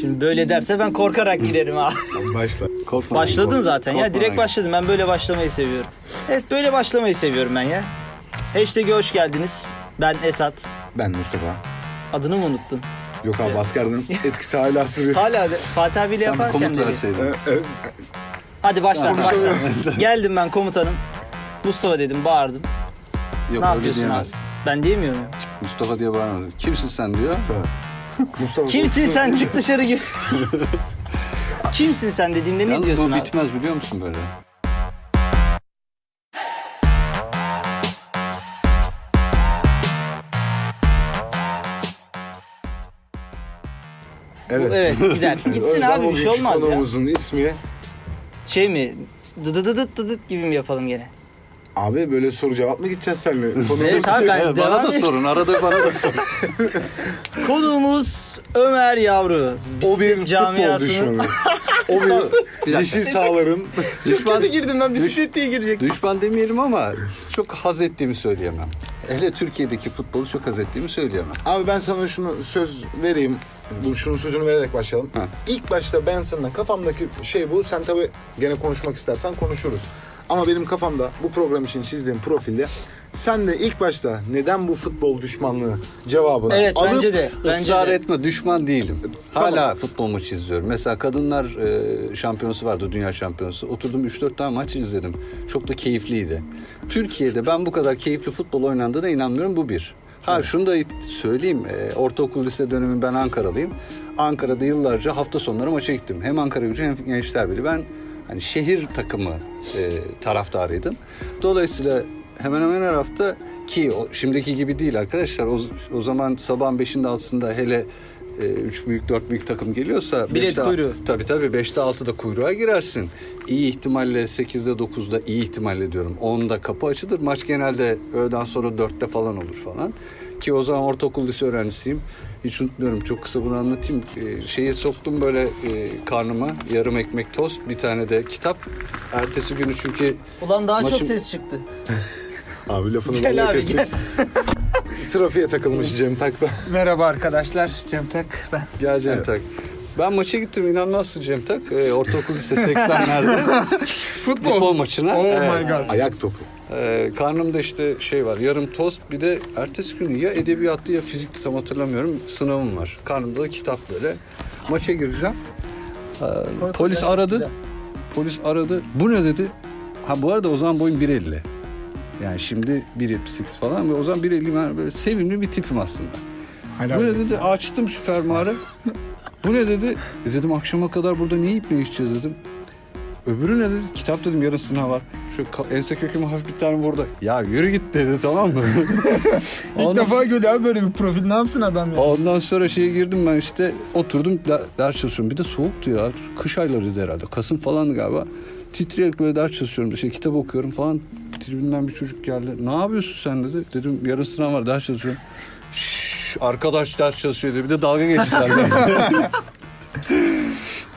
Şimdi böyle derse ben korkarak girerim ha. Başla. Korkma. Başladım korkma. zaten ya. Korkma Direkt lan. başladım. Ben böyle başlamayı seviyorum. Evet böyle başlamayı seviyorum ben ya. Hashtag'e hoş geldiniz. Ben Esat. Ben Mustafa. Adını mı unuttun? Yok abi askerden etkisi hala sürüyor. Hala de, Fatih abiyle Sen bir yaparken komut dedi. verseydin. Ee, e, Hadi başla Tamam. başla. Geldim ben komutanım. Mustafa dedim bağırdım. Yok ne öyle yapıyorsun diyemez. abi? Ben diyemiyorum. ya. Mustafa diye bağırmadı. Kimsin sen diyor. Mustafa. Kimsin sen çık dışarı gir. Kimsin sen dediğimde ne Yalnız diyorsun bu abi? bitmez biliyor musun böyle? Evet. Evet gider. Gitsin abi bir şey olmaz ya. konuğumuzun ismi. Şey mi? Dıdıdıdıt dıdıt gibi mi yapalım gene? Abi böyle soru cevap mı gideceğiz seninle? Evet abi ben Evet, bana devam da et- sorun. Arada bana da sorun. Konuğumuz Ömer Yavru. o bir Bisiklet futbol düşmanı. o bir yeşil sahaların düşman, girdim ben bisiklet diye girecek. düşman demeyelim ama çok haz ettiğimi söyleyemem. Hele Türkiye'deki futbolu çok haz ettiğimi söyleyemem. Abi ben sana şunu söz vereyim. Bu şunun sözünü vererek başlayalım. Ha. İlk başta ben sana kafamdaki şey bu. Sen tabii gene konuşmak istersen konuşuruz. Ama benim kafamda bu program için çizdiğim profilde sen de ilk başta neden bu futbol düşmanlığı cevabını Evet alıp bence de. Bence Israr de. etme düşman değilim. Hala futbol maçı izliyorum. Mesela kadınlar e, şampiyonası vardı dünya şampiyonası. Oturdum 3-4 tane maç izledim. Çok da keyifliydi. Türkiye'de ben bu kadar keyifli futbol oynandığına inanmıyorum bu bir. Ha şunu da söyleyeyim. E, ortaokul lise dönemi ben Ankaralıyım. Ankara'da yıllarca hafta sonları maça gittim. Hem Ankara gücü hem Gençler Birliği. Ben hani şehir takımı e, taraftarıydım. Dolayısıyla hemen hemen her hafta ki o, şimdiki gibi değil arkadaşlar. O, o zaman sabahın 5'inde 6'sında hele 3 büyük 4 büyük takım geliyorsa Bilet beşte- kuyruğu. Tabii tabii 5'te 6'da kuyruğa girersin. İyi ihtimalle 8'de 9'da iyi ihtimalle diyorum 10'da kapı açılır. Maç genelde öğleden sonra 4'te falan olur falan. Ki o zaman ortaokul lise öğrencisiyim. Hiç unutmuyorum çok kısa bunu anlatayım. Ee, şeyi soktum böyle e, karnıma yarım ekmek tost bir tane de kitap. Ertesi günü çünkü Ulan daha çok Maçın- ses çıktı. Abi lafını Gel abi, kestik. gel. Trafiğe takılmış Cem Tak'ta. Merhaba arkadaşlar, Cem Tak ben. Gel Cem Tak. Ben maça gittim inanmazsın Cem Tak. Ee, ortaokul lise 80'lerde futbol, maçına. Oh Evet. my god. Ayak topu. Ee, karnımda işte şey var yarım tost bir de ertesi günü ya edebiyattı ya fizikti tam hatırlamıyorum sınavım var. Karnımda da kitap böyle. Maça gireceğim. Ee, polis aradı. güzel. Polis aradı. Bu ne dedi? Ha bu arada o zaman boyum 1.50. Yani şimdi 1.78 falan ve o zaman 1.50 ben böyle sevimli bir tipim aslında. Helal Bu ne dedi? Açtım şu fermuarı. Bu ne dedi? E dedim akşama kadar burada ne yiyip ne içeceğiz dedim. Öbürü ne dedi? Kitap dedim yarın sınav var. Şu ense köküme hafif bir tane vurdu. Ya yürü git dedi tamam mı? İlk ondan, defa görüyor abi böyle bir profil. Ne yapsın adam ya? ondan sonra şeye girdim ben işte oturdum de- ders çalışıyorum. Bir de soğuktu ya. Kış aylarıydı herhalde. Kasım falandı galiba. Titreyerek böyle ders çalışıyorum. Şey, kitap okuyorum falan. Tribünden bir çocuk geldi. Ne yapıyorsun sen dedi. Dedim yarın sınav var ders çalışıyorum. Şşş, arkadaş ders çalışıyor dedi. Bir de dalga geçtiler.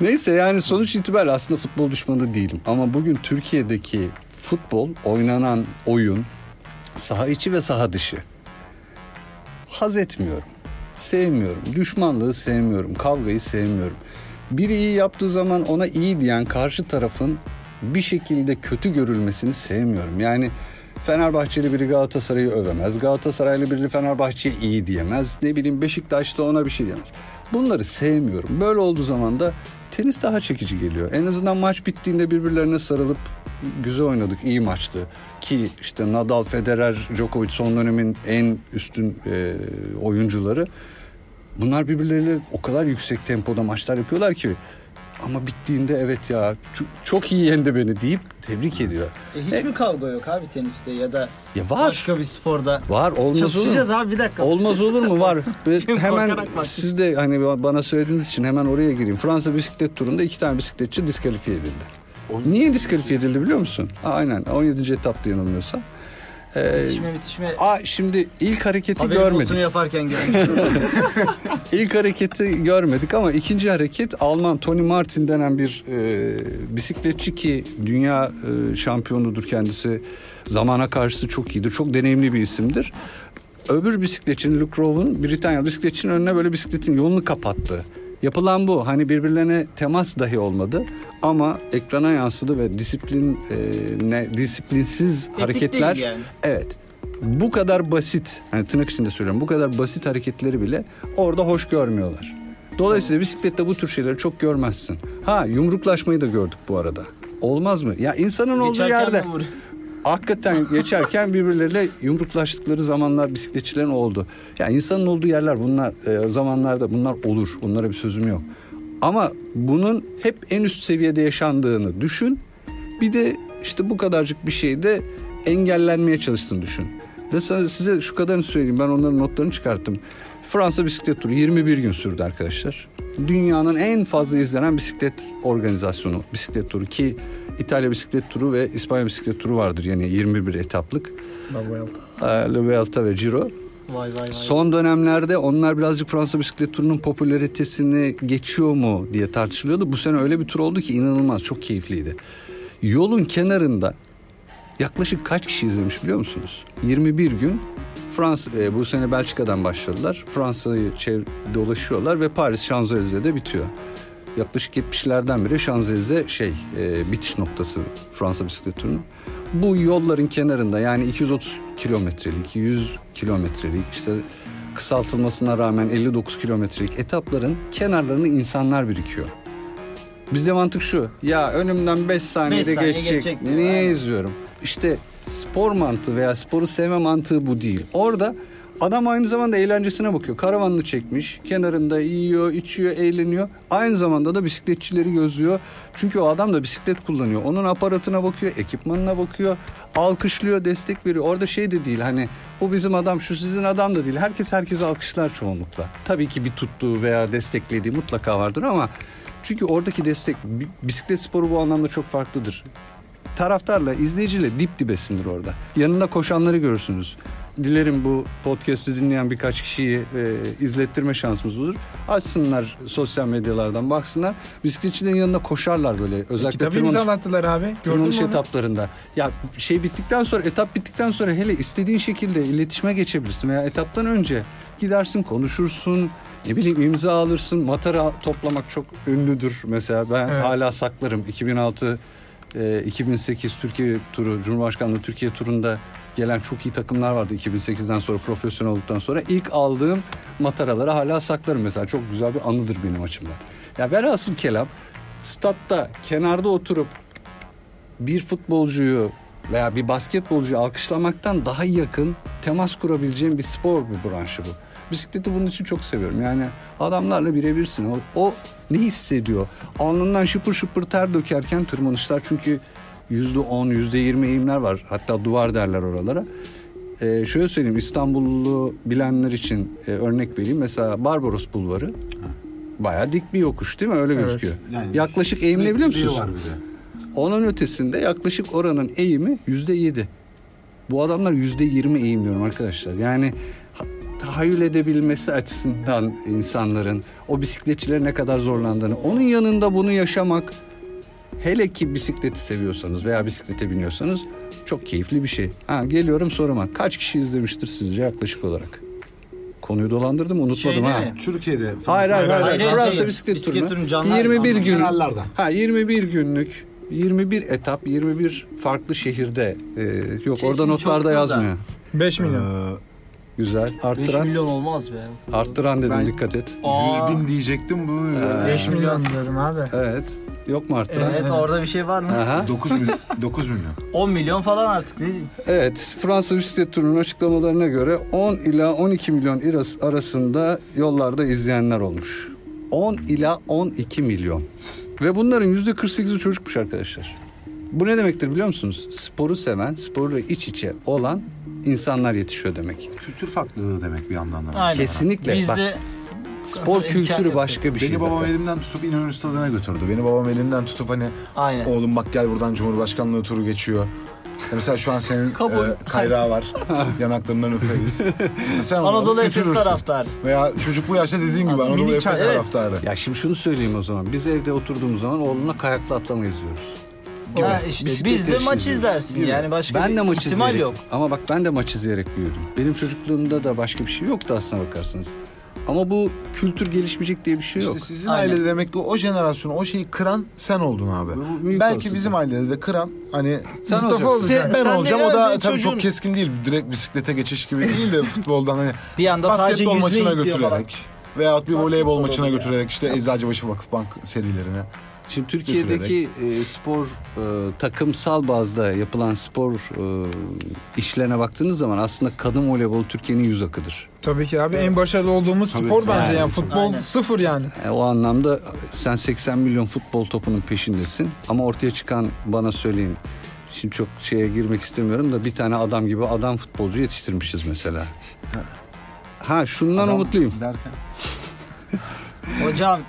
Neyse yani sonuç itibariyle aslında futbol düşmanı değilim. Ama bugün Türkiye'deki futbol, oynanan oyun saha içi ve saha dışı. Haz etmiyorum. Sevmiyorum. Düşmanlığı sevmiyorum. Kavgayı sevmiyorum. Biri iyi yaptığı zaman ona iyi diyen karşı tarafın bir şekilde kötü görülmesini sevmiyorum. Yani Fenerbahçeli biri Galatasaray'ı övemez. Galatasaraylı biri Fenerbahçe'ye iyi diyemez. Ne bileyim Beşiktaşlı ona bir şey diyemez. Bunları sevmiyorum. Böyle olduğu zaman da tenis daha çekici geliyor. En azından maç bittiğinde birbirlerine sarılıp güzel oynadık, iyi maçtı. Ki işte Nadal, Federer, Djokovic son dönemin en üstün e, oyuncuları. Bunlar birbirleriyle o kadar yüksek tempoda maçlar yapıyorlar ki ama bittiğinde evet ya çok, çok iyi yendi beni deyip tebrik ediyor. E, hiç mi kavga yok abi teniste ya da Ya var. başka bir sporda? Var olmaz olur mu? Abi bir dakika. Olmaz olur mu var. Hemen siz de hani bana söylediğiniz için hemen oraya gireyim. Fransa bisiklet turunda iki tane bisikletçi diskalifiye edildi. Niye diskalifiye edildi biliyor musun? Aynen 17. etapta yanılmıyorsam. Ee, Yetişme bitişme. aa, şimdi ilk hareketi Haberin görmedik. yaparken görmüştüm. İlk hareketi görmedik ama ikinci hareket Alman Tony Martin denen bir e, bisikletçi ki dünya e, şampiyonudur kendisi. Zamana karşısı çok iyidir. Çok deneyimli bir isimdir. Öbür bisikletçinin Luke Rowe'un Britanya bisikletçinin önüne böyle bisikletin yolunu kapattı. Yapılan bu. Hani birbirlerine temas dahi olmadı ama ekrana yansıdı ve disiplin e, ne disiplinsiz hareketler. değil yani. Evet. Bu kadar basit, hani tırnak içinde söylüyorum. Bu kadar basit hareketleri bile orada hoş görmüyorlar. Dolayısıyla bisiklette bu tür şeyleri çok görmezsin. Ha yumruklaşmayı da gördük bu arada. Olmaz mı? Ya insanın olduğu Geçerken yerde? Hakikaten geçerken birbirleriyle yumruklaştıkları zamanlar bisikletçilerin oldu. Ya insanın olduğu yerler bunlar e, zamanlarda bunlar olur. Bunlara bir sözüm yok. Ama bunun hep en üst seviyede yaşandığını düşün. Bir de işte bu kadarcık bir şeyde engellenmeye çalıştığını düşün. Ve size şu kadarını söyleyeyim. Ben onların notlarını çıkarttım. Fransa bisiklet turu 21 gün sürdü arkadaşlar. Dünyanın en fazla izlenen bisiklet organizasyonu bisiklet turu ki İtalya bisiklet turu ve İspanya bisiklet turu vardır yani 21 etaplık. Ee, Le Vuelta ve Giro. Vay vay vay. Son dönemlerde onlar birazcık Fransa bisiklet turunun popülaritesini geçiyor mu diye tartışılıyordu. Bu sene öyle bir tur oldu ki inanılmaz çok keyifliydi. Yolun kenarında yaklaşık kaç kişi izlemiş biliyor musunuz? 21 gün Fransa e, bu sene Belçika'dan başladılar. Fransa'yı çev- dolaşıyorlar ve Paris Şanzelize'de bitiyor. Yaklaşık 70'lerden beri Şanzelize şey e, bitiş noktası Fransa bisiklet turunun. Bu yolların kenarında yani 230 kilometrelik, 100 kilometrelik işte kısaltılmasına rağmen 59 kilometrelik etapların kenarlarına insanlar birikiyor. Bizde mantık şu. Ya önümden 5 saniyede Beş saniye geçecek. geçecek. Niye Aynen. izliyorum? İşte spor mantığı veya sporu sevme mantığı bu değil. Orada adam aynı zamanda eğlencesine bakıyor. Karavanını çekmiş. Kenarında yiyor, içiyor, eğleniyor. Aynı zamanda da bisikletçileri gözlüyor. Çünkü o adam da bisiklet kullanıyor. Onun aparatına bakıyor, ekipmanına bakıyor. Alkışlıyor, destek veriyor. Orada şey de değil hani bu bizim adam, şu sizin adam da değil. Herkes herkesi alkışlar çoğunlukla. Tabii ki bir tuttuğu veya desteklediği mutlaka vardır ama çünkü oradaki destek bi- bisiklet sporu bu anlamda çok farklıdır. Taraftarla, izleyiciyle dip dibesindir orada. Yanında koşanları görürsünüz. Dilerim bu podcast'i dinleyen birkaç kişiyi e, izlettirme şansımız olur. Açsınlar sosyal medyalardan baksınlar. Bisikletçilerin yanında koşarlar böyle. Özellikle Kitabı tırmanış, imzalattılar abi. Tırmanış etaplarında. Ya şey bittikten sonra, etap bittikten sonra hele istediğin şekilde iletişime geçebilirsin. Veya etaptan önce gidersin, konuşursun, ne bileyim imza alırsın. Matara toplamak çok ünlüdür mesela. Ben Evet. hala saklarım. 2006 e, 2008 Türkiye turu, Cumhurbaşkanlığı Türkiye turunda gelen çok iyi takımlar vardı 2008'den sonra profesyonel olduktan sonra. ilk aldığım mataraları hala saklarım mesela. Çok güzel bir anıdır benim açımdan. Ya velhasıl kelam statta kenarda oturup bir futbolcuyu veya bir basketbolcuyu alkışlamaktan daha yakın temas kurabileceğim bir spor bir branşı bu. Bisikleti bunun için çok seviyorum. Yani adamlarla birebirsin. O, o ne hissediyor? Alnından şıpır şıpır ter dökerken tırmanışlar çünkü yüzde on, yüzde yirmi eğimler var. Hatta duvar derler oralara. Ee, şöyle söyleyeyim İstanbullu bilenler için e, örnek vereyim. Mesela Barbaros Bulvarı bayağı dik bir yokuş değil mi? Öyle Evet. gözüküyor. Yaklaşık eğimini biliyor musunuz? var bir de. Onun ötesinde yaklaşık oranın eğimi yüzde yedi. Bu adamlar yüzde yirmi eğim diyorum arkadaşlar. Yani ha- tahayyül edebilmesi açısından insanların o bisikletçilerin ne kadar zorlandığını. Onun yanında bunu yaşamak hele ki bisikleti seviyorsanız veya bisiklete biniyorsanız çok keyifli bir şey. Ha, geliyorum soruma. Kaç kişi izlemiştir sizce yaklaşık olarak? Konuyu dolandırdım unutmadım Şeyde ha. Türkiye'de. Hayır hayır hayır. Hayır, Fransa şey, bisiklet, bisiklet turunu canlı 21 anlamda. gün. Kenarlarda. Ha 21 günlük 21 etap 21 farklı şehirde e, yok Kesin orada notlarda da. yazmıyor. 5 milyon. Ee, Güzel. 5 Arttıran milyon olmaz be. arttıran dedim Ben- dikkat et. Aa, 100 bin diyecektim bu. 5 milyon diyorum abi. Evet. Yok mu arttıran? Evet orada bir şey var mı? Aha. 9 milyon. 9 milyon. 10 milyon falan artık ne diyeyim? Evet, Fransa bisiklet turunun açıklamalarına göre 10 ila 12 milyon iras- arasında yollarda izleyenler olmuş. 10 ila 12 milyon. Ve bunların %48'i çocukmuş arkadaşlar. Bu ne demektir biliyor musunuz? Sporu seven, sporla iç içe olan insanlar yetişiyor demek. Kültür farklılığı demek bir yandan da. Aynen. Kesinlikle. Bizde Bak, spor kültürü başka bir şey Beni babam zaten. elimden tutup İnönü Stadı'na götürdü. Beni babam elimden tutup hani Aynen. oğlum bak gel buradan Cumhurbaşkanlığı turu geçiyor. Ya Mesela şu an senin e, kayrağı var. Yanaklarından öperiz. Mesela sen Anadolu Efes taraftar. Veya çocuk bu yaşta dediğin gibi Anadolu Efes. Evet. taraftarı. Ya şimdi şunu söyleyeyim o zaman. Biz evde oturduğumuz zaman oğluna kayakla atlama izliyoruz. Ha işte biz de maç izliyoruz. izlersin yani başka ben bir de maç ihtimal izleyerek, yok. Ama bak ben de maç izleyerek büyüdüm. Benim çocukluğumda da başka bir şey yoktu aslına bakarsanız. Ama bu kültür gelişmeyecek diye bir şey yok. İşte sizin Aynen. ailede demek ki o jenerasyonu o şeyi kıran sen oldun abi. Bu büyük Belki olasılık. bizim ailede de kıran hani Sen olacaksın. olacak. ben Sen olacağım. O da tabii çocuğun- çok keskin değil. Direkt bisiklete geçiş gibi değil de futboldan hani Bir anda sadece basketbol yüzme maçına izliyor falan. götürerek veyahut bir voleybol maçına götürerek işte Eczacıbaşı Vakıfbank serilerine. Şimdi Türkiye'deki e, spor e, takımsal bazda yapılan spor e, işlerine baktığınız zaman aslında kadın voleybolu Türkiye'nin yüz akıdır. Tabii ki abi en başarılı olduğumuz Tabii spor ki. bence Yani. yani futbol Aynen. sıfır yani. E, o anlamda sen 80 milyon futbol topunun peşindesin ama ortaya çıkan bana söyleyin şimdi çok şeye girmek istemiyorum da bir tane adam gibi adam futbolcu yetiştirmişiz mesela. Ha şundan Adam umutluyum. Derken. Hocam,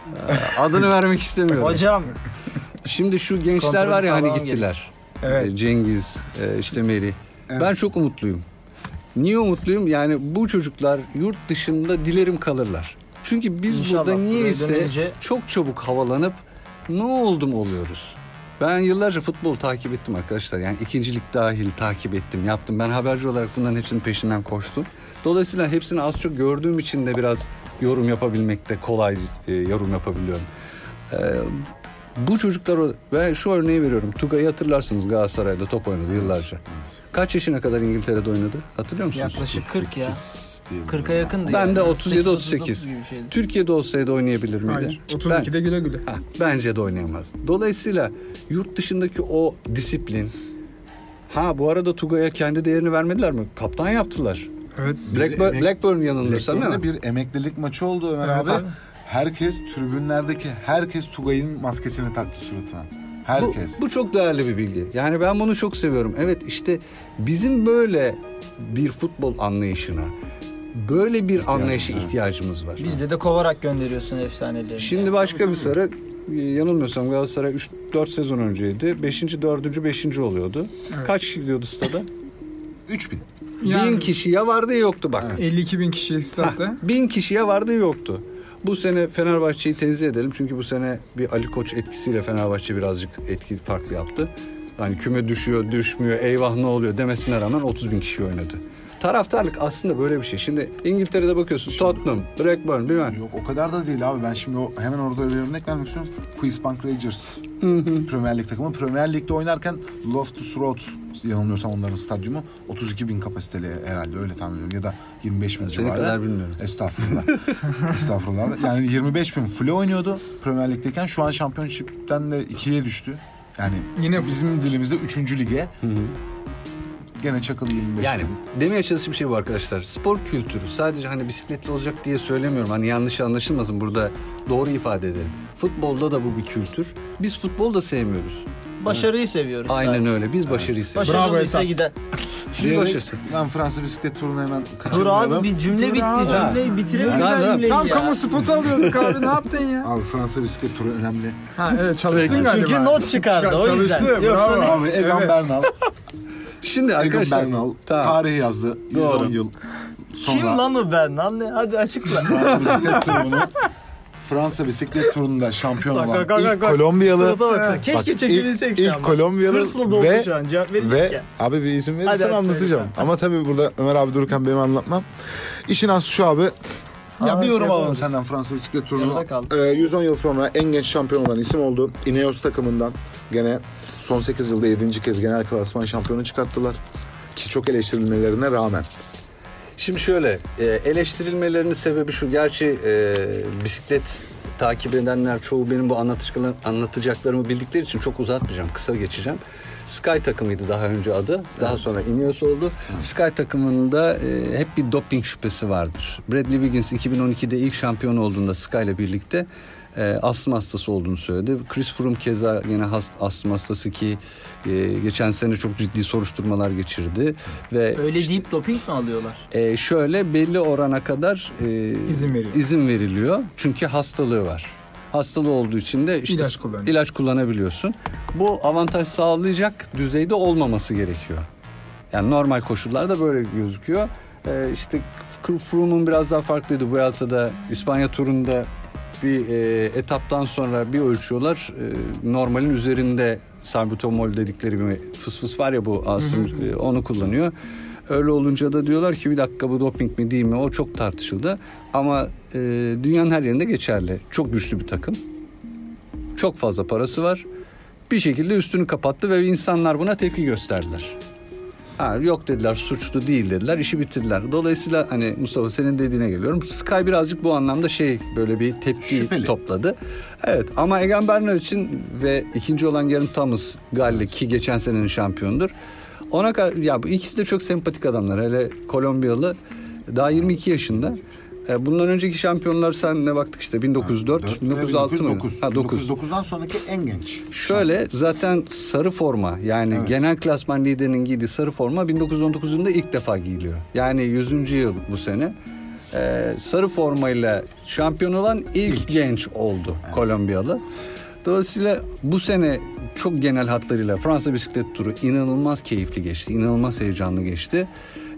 Adını vermek istemiyorum. hocam. Şimdi şu gençler Kontrolü var ya hani gittiler. Evet. E, Cengiz, e, işte Meri. Evet. Ben çok umutluyum. Niye umutluyum? Yani bu çocuklar yurt dışında dilerim kalırlar. Çünkü biz İnşallah burada niyeyse dönünce- çok çabuk havalanıp ne oldum oluyoruz. Ben yıllarca futbol takip ettim arkadaşlar. Yani ikincilik dahil takip ettim, yaptım. Ben haberci olarak bunların hepsinin peşinden koştum. Dolayısıyla hepsini az çok gördüğüm için de biraz yorum yapabilmekte kolay e, yorum yapabiliyorum. Ee, bu çocuklar ve şu örneği veriyorum. Tugay'ı hatırlarsınız Galatasaray'da top oynadı yıllarca. Kaç yaşına kadar İngiltere'de oynadı? Hatırlıyor musunuz? Yaklaşık 40 ya. 40 40'a yakındı Ben yani. de 38, 37-38. gibi bir şeydi. Türkiye'de olsaydı oynayabilir miydi? Hayır. Ben- 32'de güle güle. Ha, bence de oynayamaz. Dolayısıyla yurt dışındaki o disiplin Ha bu arada Tugay'a kendi değerini vermediler mi? Kaptan yaptılar. Evet. Blackburn, emek- Blackburn yanılmıyorsam değil mi? bir emeklilik maçı oldu Ömer Evet abi. abi. Herkes tribünlerdeki herkes Tugay'ın maskesini taktı suratına. Bu, Herkes. bu çok değerli bir bilgi. Yani ben bunu çok seviyorum. Evet işte bizim böyle bir futbol anlayışına, böyle bir anlayışa ihtiyacımız var. Bizde de kovarak gönderiyorsun efsanelerini. Şimdi başka bir soru. Ee, Yanılmıyorsam Galatasaray 3-4 sezon önceydi. 5. 4. 5. oluyordu. Kaç kişi gidiyordu stada? 3000. Yani Bin kişi ya vardı ya yoktu bak. 52 bin kişilik statta. Bin kişi ya vardı ya yoktu. Bu sene Fenerbahçe'yi tenzih edelim. Çünkü bu sene bir Ali Koç etkisiyle Fenerbahçe birazcık etki farklı yaptı. Yani küme düşüyor, düşmüyor, eyvah ne oluyor demesine rağmen 30 bin kişi oynadı. Taraftarlık aslında böyle bir şey. Şimdi İngiltere'de bakıyorsun Tottenham, Blackburn bilmem. Yok o kadar da değil abi. Ben şimdi o, hemen orada öyle bir örnek vermek istiyorum. Queen's Park Rangers. Premier Lig takımı. Premier Lig'de oynarken Loftus Road yanılmıyorsam onların stadyumu 32 bin kapasiteli herhalde öyle tahmin ediyorum. Ya da 25 bin Seni civarı. kadar bilmiyorum. Estağfurullah. Estağfurullah. Yani 25 bin full oynuyordu Premier Lig'deyken. Şu an Championship'ten de ikiye düştü. Yani Yine bizim dilimizde 3. lige. Gene çakılı 25 Yani bin. demeye çalıştığım şey bu arkadaşlar. Spor kültürü sadece hani bisikletli olacak diye söylemiyorum. Hani yanlış anlaşılmasın burada doğru ifade edelim. Futbolda da bu bir kültür. Biz futbol da sevmiyoruz. Başarıyı seviyoruz. Aynen sadece. öyle. Biz başarıyı seviyoruz. Bravo Başarılıysa Esat. gider. Biz. Ben Fransa bisiklet turunu hemen Dur kaçırmayalım. abi bir cümle Dur bitti. abi. Cümleyi bitirelim. Güzel ya. cümleyi Tam ya. kamu spotu alıyorduk abi ne yaptın ya? Abi Fransa bisiklet turu önemli. Ha evet çalıştın Çünkü galiba. not çıkardı, o yüzden. Çalıştım, Yoksa bravo. ne- Abi Egan Evet. Bernal. Şimdi Egan arkadaşlar. Bernal Tamam. tarihi yazdı. 110 Doğru. yıl sonra. Kim lan o Bernan? Ne? Hadi açıkla. Fransa bisiklet turunu Fransa bisiklet turunda şampiyon olan bak, bak, ilk bak. Kolombiyalı baksana. Keşke çekebilsek şu ilk. Kolombiyalı Hırsla doldu ve şu an. Cevap verecek ve ya. abi bir izin verirsen hadi, anlatacağım. Ama tabii burada Ömer abi dururken benim anlatmam. İşin aslı şu abi. Ya Aa, bir yorum şey alalım senden Fransa bisiklet turunu. Ee, 110 yıl sonra en genç şampiyon olan isim oldu. Ineos takımından gene son 8 yılda 7. kez genel klasman şampiyonu çıkarttılar. Ki çok eleştirilmelerine rağmen. Şimdi şöyle e, eleştirilmelerinin sebebi şu. Gerçi e, bisiklet takip edenler çoğu benim bu anlatacaklarımı bildikleri için çok uzatmayacağım. Kısa geçeceğim. Sky takımıydı daha önce adı. Daha sonra Ineos oldu. Sky takımında e, hep bir doping şüphesi vardır. Bradley Wiggins 2012'de ilk şampiyon olduğunda Sky ile birlikte e, astım hastası olduğunu söyledi. Chris Froome keza yine hast, astım hastası ki e, geçen sene çok ciddi soruşturmalar geçirdi ve Öyle deyip doping mi alıyorlar? e, şöyle belli orana kadar e, İzin veriyor. izin veriliyor. Çünkü hastalığı var. Hastalığı olduğu için de işte İlaç ilaç kullanabiliyorsun. Bu avantaj sağlayacak düzeyde olmaması gerekiyor. Yani normal koşullarda böyle gözüküyor. E, işte Froome'un biraz daha farklıydı. Vuelta'da İspanya turunda bir e, etaptan sonra bir ölçüyorlar. E, normalin üzerinde salbutamol dedikleri bir fıs fıs var ya bu Asım e, onu kullanıyor. Öyle olunca da diyorlar ki bir dakika bu doping mi değil mi o çok tartışıldı. Ama e, dünyanın her yerinde geçerli. Çok güçlü bir takım. Çok fazla parası var. Bir şekilde üstünü kapattı ve insanlar buna tepki gösterdiler. Ha, yok dediler suçlu değil dediler işi bitirdiler. Dolayısıyla hani Mustafa senin dediğine geliyorum. Sky birazcık bu anlamda şey böyle bir tepki Şüpheli. topladı. Evet ama Egan Bernal için ve ikinci olan Garen Thomas Galli ki geçen senenin şampiyonudur. Ona ya bu ikisi de çok sempatik adamlar. Hele Kolombiyalı daha 22 yaşında. E, Bundan önceki şampiyonlar senle baktık işte 1904, 1906 mı? 1909. Ha 9. 1909'dan sonraki en genç. Şöyle zaten sarı forma yani genel klasman liderinin giydiği sarı forma 1919 yılında ilk defa giyiliyor. Yani 100. yıl bu sene. Ee, sarı formayla şampiyon olan ilk, genç oldu Kolombiyalı. Dolayısıyla bu sene çok genel hatlarıyla Fransa bisiklet turu inanılmaz keyifli geçti. inanılmaz heyecanlı geçti.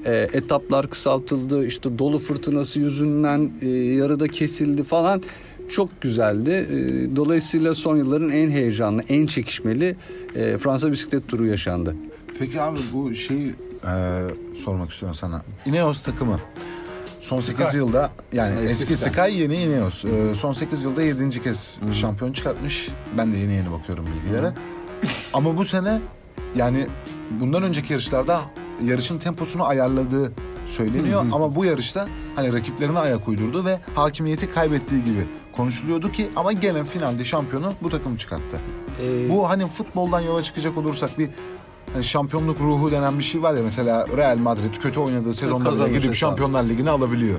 Ee, etaplar kısaltıldı. işte dolu fırtınası yüzünden e, yarıda kesildi falan. Çok güzeldi. Ee, dolayısıyla son yılların en heyecanlı, en çekişmeli e, Fransa bisiklet turu yaşandı. Peki abi bu şeyi e, sormak istiyorum sana. Ineos takımı son 8 yılda yani eski, Sky. yeni Ineos. E, son 8 yılda 7. kez şampiyon çıkartmış. Ben de yeni yeni bakıyorum bilgilere. Ama bu sene yani bundan önceki yarışlarda yarışın temposunu ayarladığı söyleniyor ama bu yarışta hani rakiplerine ayak uydurdu ve hakimiyeti kaybettiği gibi konuşuluyordu ki ama gene finalde şampiyonu bu takım çıkarttı. Ee, Bu hani futboldan yola çıkacak olursak bir hani şampiyonluk ruhu denen bir şey var ya mesela Real Madrid kötü oynadığı sezonlarda gidip hesabı. Şampiyonlar Ligi'ni alabiliyor.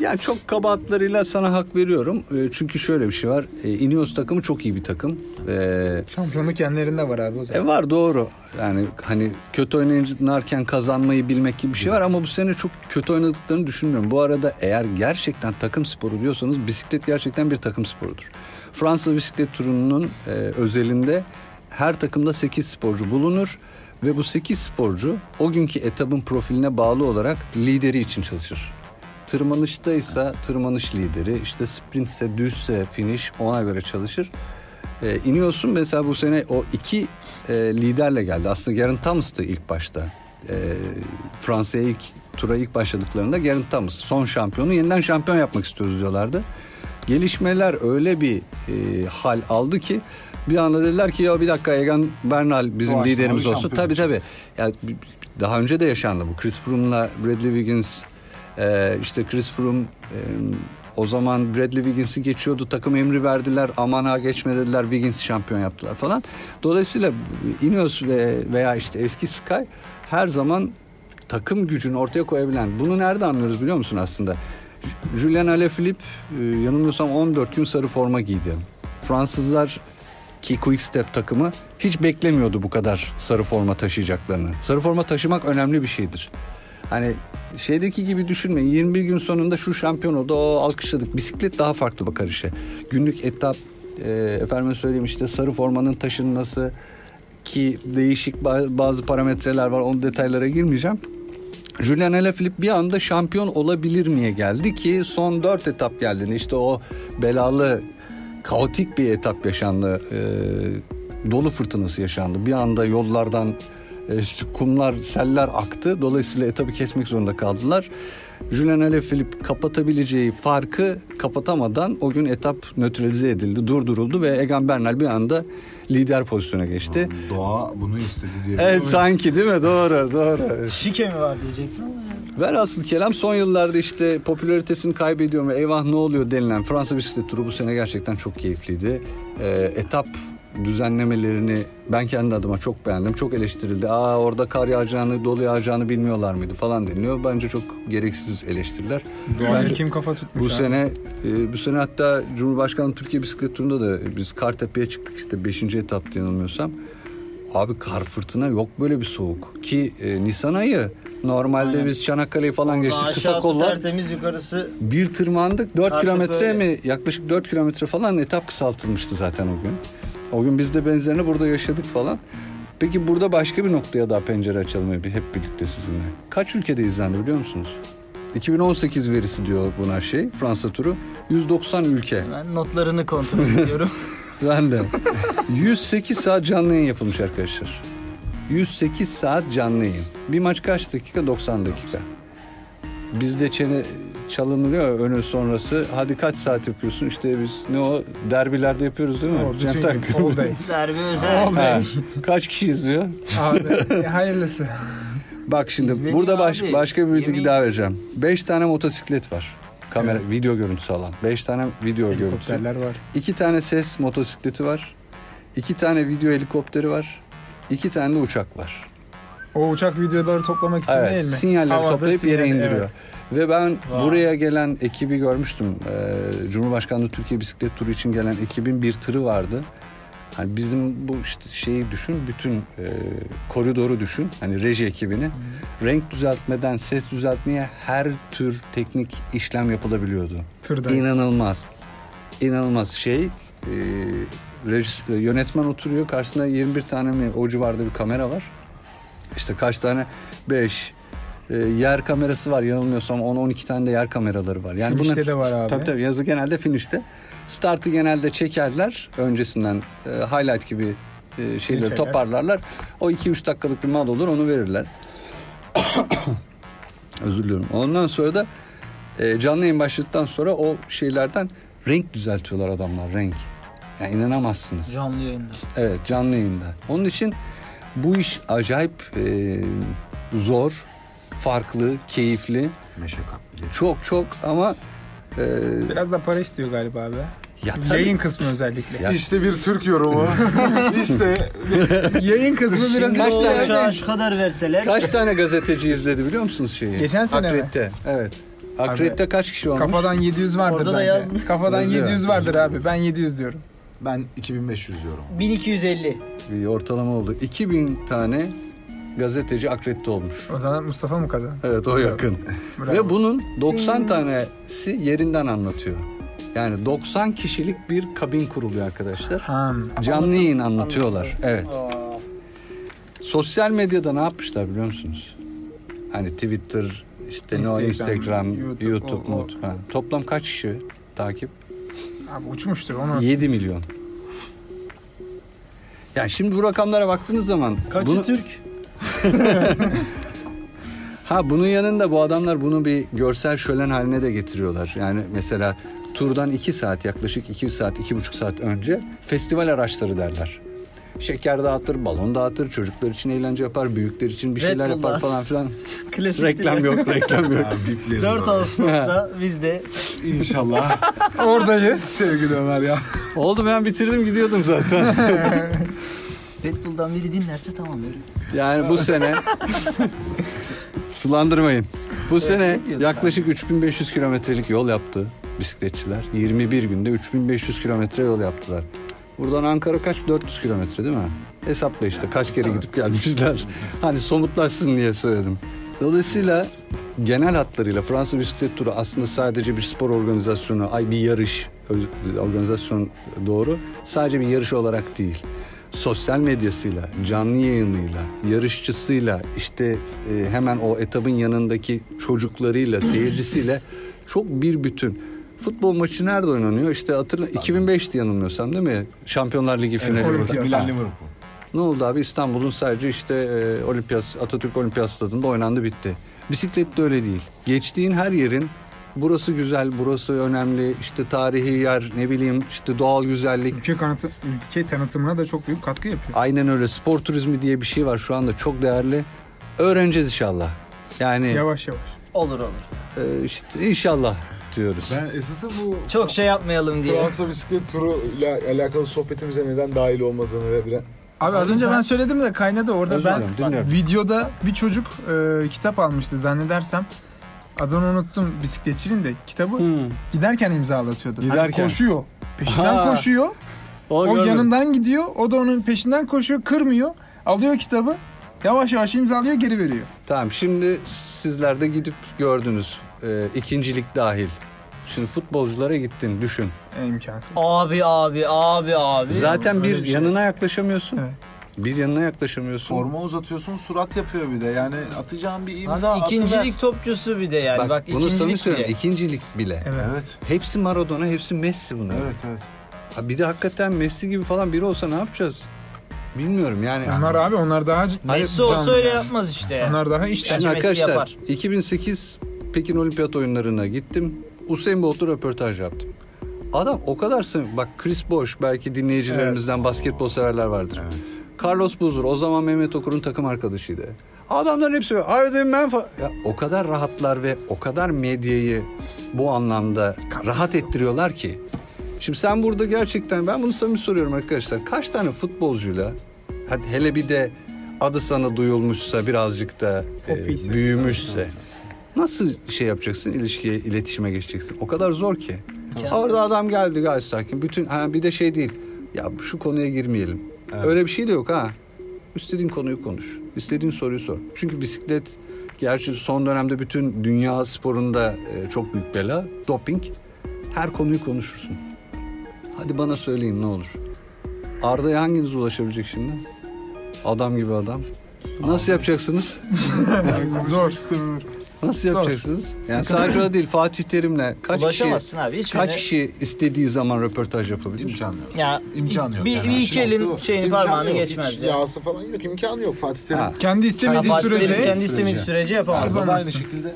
Yani çok kabahatlarıyla sana hak veriyorum. E, Çünkü şöyle bir şey var. E, Ineos takımı çok iyi bir takım. E, Şampiyonluk kendilerinde var abi o zaman. E var doğru. Yani hani kötü oynarken kazanmayı bilmek gibi bir şey var ama bu sene çok kötü oynadıklarını düşünmüyorum. Bu arada eğer gerçekten takım sporu diyorsanız bisiklet gerçekten bir takım sporudur. Fransa bisiklet turunun e, özelinde her takımda 8 sporcu bulunur ve bu 8 sporcu o günkü etabın profiline bağlı olarak lideri için çalışır. Tırmanışta ise tırmanış lideri, işte sprintse, düzse, finish ona göre çalışır. E, Ineos'un mesela bu sene o iki e, liderle geldi. Aslında Geraint Thomas'tı ilk başta. E, Fransa'ya ilk tura ilk başladıklarında Geraint Thomas son şampiyonu yeniden şampiyon yapmak istiyoruz diyorlardı. Gelişmeler öyle bir e, hal aldı ki bir anda dediler ki ya bir dakika Egan Bernal bizim Doğaçlama liderimiz olsun. Tabii tabii. Yani daha önce de yaşandı bu. Chris Froome'la Bradley Wiggins e, işte Chris Froome e, o zaman Bradley Wiggins'i geçiyordu. Takım emri verdiler. Aman ha geçme dediler. Wiggins şampiyon yaptılar falan. Dolayısıyla Ineos ve veya işte eski Sky her zaman takım gücünü ortaya koyabilen. Bunu nerede anlıyoruz biliyor musun aslında? Julian Alaphilippe e, yanılmıyorsam 14 gün sarı forma giydi. Fransızlar ki Quick Step takımı hiç beklemiyordu bu kadar sarı forma taşıyacaklarını. Sarı forma taşımak önemli bir şeydir. Hani şeydeki gibi düşünmeyin 21 gün sonunda şu şampiyon oldu o alkışladık. Bisiklet daha farklı bakar işe. Günlük etap e, efendime söyleyeyim işte sarı formanın taşınması ki değişik ba- bazı parametreler var onun detaylara girmeyeceğim. Julian Alaphilippe bir anda şampiyon olabilir miye geldi ki son dört etap geldiğinde işte o belalı kaotik bir etap yaşandı. Ee, dolu fırtınası yaşandı. Bir anda yollardan e, işte kumlar, seller aktı. Dolayısıyla etabı kesmek zorunda kaldılar. Julian Alaphilippe kapatabileceği farkı kapatamadan o gün etap nötralize edildi, durduruldu ve Egan Bernal bir anda lider pozisyona geçti. Doğa bunu istedi diye. Evet sanki değil mi? Doğru, doğru. Şike mi var diyecektim ama. Velhasıl kelam son yıllarda işte popülaritesini kaybediyor ve eyvah ne oluyor denilen Fransa bisiklet turu bu sene gerçekten çok keyifliydi. Ee, etap düzenlemelerini ben kendi adıma çok beğendim. Çok eleştirildi. Aa orada kar yağacağını, dolu yağacağını bilmiyorlar mıydı falan deniliyor. Bence çok gereksiz eleştiriler. Doğaya Bence kim kafa tutmuş bu abi? sene e, bu sene hatta Cumhurbaşkanı Türkiye Bisiklet Turu'nda da biz Kartepe'ye çıktık işte 5. etap yanılmıyorsam. Abi kar fırtına yok böyle bir soğuk ki e, Nisan ayı normalde Aynen. biz Çanakkale'yi falan geçtik kısa kollar. tertemiz yukarısı Bir tırmandık 4 Artık kilometre öyle. mi yaklaşık 4 kilometre falan etap kısaltılmıştı zaten o gün. O gün biz de benzerini burada yaşadık falan. Peki burada başka bir noktaya daha pencere açalım hep birlikte sizinle. Kaç ülkede izlendi biliyor musunuz? 2018 verisi diyor buna şey Fransa turu. 190 ülke. ben notlarını kontrol ediyorum. Ben de. 108 saat canlı yayın yapılmış arkadaşlar. 108 saat canlı yayın. Bir maç kaç dakika? 90 dakika. Bizde çene, çalınıyor önü sonrası. Hadi kaç saat yapıyorsun? İşte biz ne o derbilerde yapıyoruz değil mi? O bütün Cem gün, Tak. all day. Derbi özel. All Ha. Kaç kişi izliyor? Abi, e, hayırlısı. Bak şimdi İzleniyor burada baş, abi. başka bir bilgi Yemin- daha vereceğim. 5 tane motosiklet var. Kamera, video görüntüsü alan. 5 tane video görüntüsü. Var. 2 tane ses motosikleti var. 2 tane video helikopteri var. 2 tane de uçak var. O uçak videoları toplamak için Evet, değil mi? sinyalleri Havada toplayıp yere sinyal, indiriyor. evet. Ve ben Wow. buraya gelen ekibi görmüştüm. Ee, Cumhurbaşkanlığı Türkiye Bisiklet Turu için gelen ekibin bir tırı vardı. Hani bizim bu işte şeyi düşün, bütün e, koridoru düşün. Hani reji ekibini. Renk düzeltmeden ses düzeltmeye her tür teknik işlem yapılabiliyordu. Tırda. İnanılmaz. İnanılmaz şey. E, rejis- yönetmen oturuyor. Karşısında 21 tane mi o civarda bir kamera var. İşte kaç tane? 5. yer kamerası var yanılmıyorsam 10-12 tane de yer kameraları var. Yani Finişte bunlar- de var abi. Tabii tabii yazı genelde finişte. Startı genelde çekerler öncesinden e, highlight gibi e, şeyleri toparlarlar. O 2-3 dakikalık bir mal olur onu verirler. Özür diliyorum. Ondan sonra da e, canlı yayın başladıktan sonra o şeylerden renk düzeltiyorlar adamlar renk. Yani inanamazsınız. Canlı yayında. Evet canlı yayında. Onun için bu iş acayip e, zor, farklı, keyifli. Meşakkatli. Çok çok ama e, Biraz da para istiyor galiba abi. Ya tabii- Yayın kısmı özellikle. Ya- İşte bir Türk yorumu. işte Yayın kısmı biraz Kaç tane- uçağa şu kadar verseler. Kaç tane gazeteci izledi biliyor musunuz şeyi? Geçen sene mi? Akredite. Evet. Akredite kaç kişi olmuş? Kafadan 700 vardır Orada da bence. yazmıyor. Kafadan Yazıyor. 700 vardır abi. Ben 700 diyorum. ben 2500 diyorum. 1250. Bir ortalama oldu. 2000 tane gazeteci akredite olmuş. O zaman Mustafa mı kazan? Evet o yakın. Bravo. Ve bunun 90 tanesi yerinden anlatıyor. Yani 90 kişilik bir kabin kuruluyor arkadaşlar. Ha. Canlı yayın anlatıyorlar. Evet. Sosyal medyada ne yapmışlar biliyor musunuz? Hani Twitter, işte Instagram, Instagram, YouTube, YouTube, o- o- ha. Toplam kaç kişi takip? Abi uçmuştur onu. 7 milyon. Yani şimdi bu rakamlara baktığınız zaman Kaçı bunu, Türk? ha bunun yanında bu adamlar bunu bir görsel şölen haline de getiriyorlar. Yani mesela turdan 2 saat yaklaşık 2 saat 2,5 saat önce festival araçları derler. Şeker dağıtır, balon dağıtır, çocuklar için eğlence yapar, büyükler için bir Red şeyler yapar falan filan. Klasik reklam yok, reklam yok. 4 Ağustos'ta biz de İnşallah. Oradayız. Sevgili Ömer ya. Oldu ben bitirdim gidiyordum zaten. Red Bull'dan biri dinlerse tamam yürü. Yani bu sene sulandırmayın. Bu sene yaklaşık 3500 kilometrelik yol yaptı bisikletçiler. 21 günde 3500 kilometre yol yaptılar. Buradan Ankara kaç? 400 kilometre değil mi? Hesapla işte kaç kere gidip gelmişler. Hani somutlaşsın diye söyledim. Dolayısıyla genel hatlarıyla Fransa Bisiklet Turu aslında sadece bir spor organizasyonu, ay bir yarış organizasyon doğru. Sadece bir yarış olarak değil. Sosyal medyasıyla, canlı yayınıyla, yarışçısıyla, işte e, hemen o etabın yanındaki çocuklarıyla, seyircisiyle çok bir bütün. Futbol maçı nerede oynanıyor? İşte hatırla 2005'ti yanılmıyorsam değil mi? Şampiyonlar Ligi finali. Olimpiyat. Milan. Liverpool. Ne oldu abi İstanbul'un sadece işte e, Olimpiyat Atatürk Olimpiyat Stadı'nda oynandı bitti. Bisiklet de öyle değil. Geçtiğin her yerin burası güzel, burası önemli, işte tarihi yer, ne bileyim işte doğal güzellik. Ülke, kanıtı, ülke tanıtımına da çok büyük katkı yapıyor. Aynen öyle. Spor turizmi diye bir şey var şu anda çok değerli. Öğreneceğiz inşallah. Yani Yavaş yavaş. Olur olur. e, işte inşallah diyoruz. Ben esasında bu Çok şey yapmayalım diye. Fransa bisiklet turu ile alakalı sohbetimize neden dahil olmadığını ve bir Abi az önce ben söyledim de kaynadı orada. Özür Ben dilerim, dinliyorum. videoda bir çocuk e, kitap almıştı zannedersem. Adını unuttum bisikletçinin de kitabı Hmm. giderken imzalatıyordu. Hani Giderken. koşuyor. Peşinden Ha. koşuyor. O, O görmedim. yanından gidiyor. O da onun peşinden koşuyor. Kırmıyor. Alıyor kitabı. Yavaş yavaş imzalıyor geri veriyor. Tamam şimdi sizler de gidip gördünüz. E, ikincilik dahil. Şimdi futbolculara gittin düşün. E, imkansız. Abi abi abi abi. Zaten bir Öyle şey. yanına yaklaşamıyorsun. Evet. Bir yanına yaklaşamıyorsun. forma uzatıyorsun surat yapıyor bir de. Yani atacağın bir imza Abi ikincilik topçusu bir de yani. Bak, Bak, bunu ikincilik söylüyorum. bile. İkincilik bile. Evet. Evet. Hepsi Maradona, hepsi Messi bunlar. Evet evet. Ha bir de hakikaten Messi gibi falan biri olsa ne yapacağız? Bilmiyorum yani. Onlar abi onlar daha Messi olsa öyle yapmaz işte. Onlar daha işte. Şimdi Messi arkadaşlar yapar. 2008 Pekin Olimpiyat Oyunları'na gittim. Usain Bolt'la röportaj yaptım. Adam o kadar sev- Bak Chris Bosh belki dinleyicilerimizden basketbol severler vardır. Carlos Buzur o zaman Mehmet Okur'un takım arkadaşıydı. Adamların hepsi haydi ben fa-" ya, o kadar rahatlar ve o kadar medyayı bu anlamda rahat ettiriyorlar ki. Şimdi sen burada gerçekten ben bunu samimi soruyorum arkadaşlar. Kaç tane futbolcuyla hadi hele bir de adı sana duyulmuşsa birazcık da e, büyümüşse nasıl şey yapacaksın ilişkiye iletişime geçeceksin o kadar zor ki. Orada adam geldi gayet sakin. Bütün ha bir de şey değil. Ya şu konuya girmeyelim. Öyle bir şey de yok ha. İstediğin konuyu konuş. İstediğin soruyu sor. Çünkü bisiklet gerçi son dönemde bütün dünya sporunda e, çok büyük bela. Doping. Her konuyu konuşursun. Hadi bana söyleyin ne olur. Arda'ya hanginiz ulaşabilecek şimdi? Adam gibi adam. Nasıl yapacaksınız? Zor. Nasıl Zor. yapacaksınız? Yani sadece o değil Fatih Terim'le kaç kişi Ulaşamazsın abi. Hiçbirine... kaç kişi istediği zaman röportaj yapabilir? İmkanı yok. Ya İmkanı yok. Bir, yani. bir iki elin şeyin parmağını geçmez Hiç ya. Yağsı falan yok. imkanı yok Fatih Terim. Ha. Kendi istemediği Fatih sürece Terim kendi istemediği sürece yapamaz. Arda da aynı şekilde.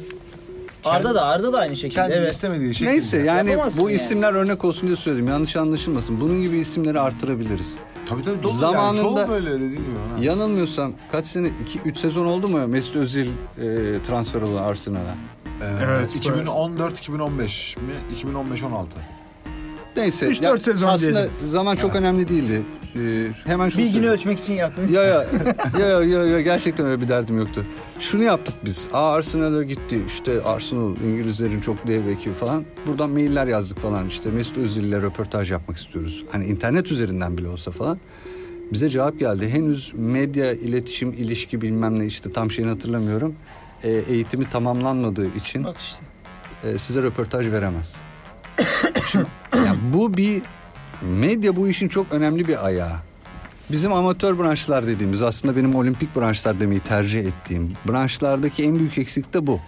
Arda da Arda da aynı şekilde. Kendi evet. istemediği şekilde. Neyse yani Yapamazsın bu yani. isimler örnek olsun diye söyledim. Yanlış anlaşılmasın. Bunun gibi isimleri artırabiliriz. Tabii tabii dolu Zamanında- yani. Çoğu böyle dediğim gibi. ha. Yanılmıyorsam kaç sene 2 3 sezon oldu mu Mesut Özil e, transfer olan Arsenal'a? Evet, Evet, 2014-2015 mi? 2015-16. Neyse. 3-4 ya sezon Aslında diyelim. zaman çok önemli değildi. E, hemen şunu Bilgini söyleyeyim. ölçmek için yaptın. Ya ya, ya ya ya ya gerçekten öyle bir derdim yoktu. Şunu yaptık biz. Aa Arsenal'a gitti. İşte Arsenal İngilizlerin çok dev ekibi falan. Buradan mailler yazdık falan. İşte Mesut Özil ile röportaj yapmak istiyoruz. Hani internet üzerinden bile olsa falan. Bize cevap geldi. Henüz medya, iletişim, ilişki bilmem ne işte tam şeyini hatırlamıyorum. E, eğitimi tamamlanmadığı için Bak işte. e, size röportaj veremez. Şimdi, yani bu bir medya bu işin çok önemli bir ayağı. Bizim amatör branşlar dediğimiz aslında benim olimpik branşlar demeyi tercih ettiğim branşlardaki en büyük eksik de bu.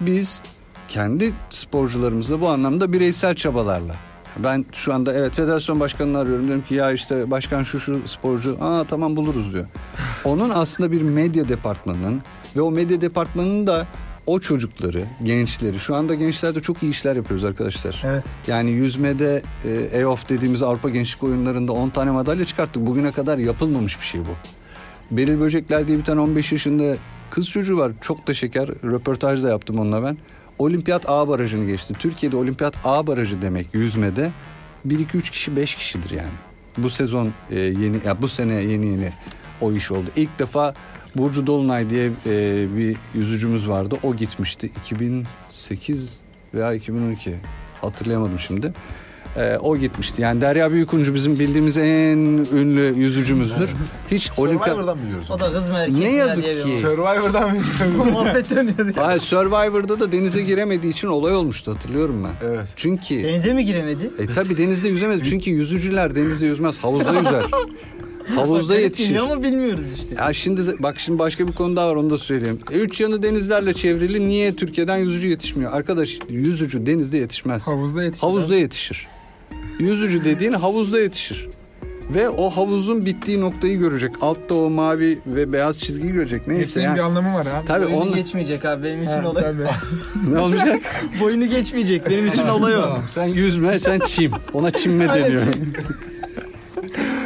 Biz kendi sporcularımızla bu anlamda bireysel çabalarla. Ben şu anda evet federasyon başkanını arıyorum diyorum ki ya işte başkan şu şu sporcu aa tamam buluruz diyor. Onun aslında bir medya departmanının ve o medya departmanının da o çocukları, gençleri şu anda gençlerde çok iyi işler yapıyoruz arkadaşlar. Evet. Yani yüzmede e, EOF dediğimiz Avrupa Gençlik Oyunları'nda 10 tane madalya çıkarttık. Bugüne kadar yapılmamış bir şey bu. Beril Böcekler diye bir tane 15 yaşında kız çocuğu var. Çok da şeker. Röportaj da yaptım onunla ben. Olimpiyat A barajını geçti. Türkiye'de Olimpiyat A barajı demek yüzmede 1 2 3 kişi 5 kişidir yani. Bu sezon e, yeni ya bu sene yeni yeni o iş oldu. İlk defa Burcu Dolunay diye e, bir yüzücümüz vardı. O gitmişti 2008 veya 2012 hatırlayamadım şimdi. E, o gitmişti. Yani Derya Büyükuncu bizim bildiğimiz en ünlü yüzücümüzdür. Hiç olimpiyat Survivor'dan biliyoruz. O da kız mı erkek Ne mi yazık diye bir- ki. Survivor'dan biliyoruz. Muhabbet dönüyordu. Hayır, Survivor'da da denize giremediği için olay olmuştu hatırlıyorum ben. Evet. Çünkü Denize mi giremedi? e tabi denizde yüzemedi. Çünkü yüzücüler denizde yüzmez, havuzda yüzer. Havuzda yetişir. ama bilmiyoruz işte. Ya şimdi bak şimdi başka bir konu daha var onu da söyleyeyim. E, Üç yanı denizlerle çevrili niye Türkiye'den yüzücü yetişmiyor? Arkadaş yüzücü denizde yetişmez. Havuzda yetişir. Havuzda yetişir. Yüzücü dediğin havuzda yetişir. Ve o havuzun bittiği noktayı görecek. Altta o mavi ve beyaz çizgiyi görecek. Neyse Hepsinin yani. bir anlamı var abi. Tabii Boyunu onun geçmeyecek abi benim için Ha, olay. tabii. ne olacak? Boyunu geçmeyecek benim için olay o. Sen yüzme, sen çim. Ona çimme deniyor.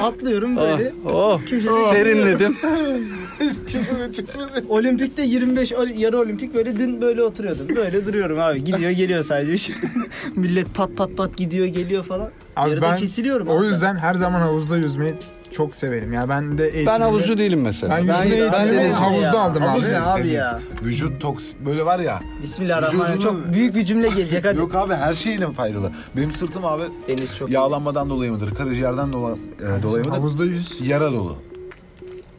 Atlıyorum böyle. Oh, oh Köşede- serinledim. Çıkmadı. Olimpikte 25 ol- yarı olimpik böyle dün böyle oturuyordum. Böyle duruyorum abi. Gidiyor geliyor sadece. Millet pat pat pat gidiyor geliyor falan. Abi Yarıda ben kesiliyorum. o abi. yüzden her zaman havuzda yüzmeyi çok severim. Yani ben de eğitimimi... Ben havuzcu değilim mesela. Ben yüzme ben, deniz- havuzda Ya, aldım havuz abi. ne abi ya? Vücut toksit böyle var ya. Bismillahirrahmanirrahim. Vücudunun- Çok büyük bir cümle gelecek hadi. Yok abi her şeyle faydalı. Benim sırtım abi Deniz çok yağlanmadan dolayı mıdır? Karaciğerden dola, e, dolayı mıdır? Havuzda yüz. Yara dolu.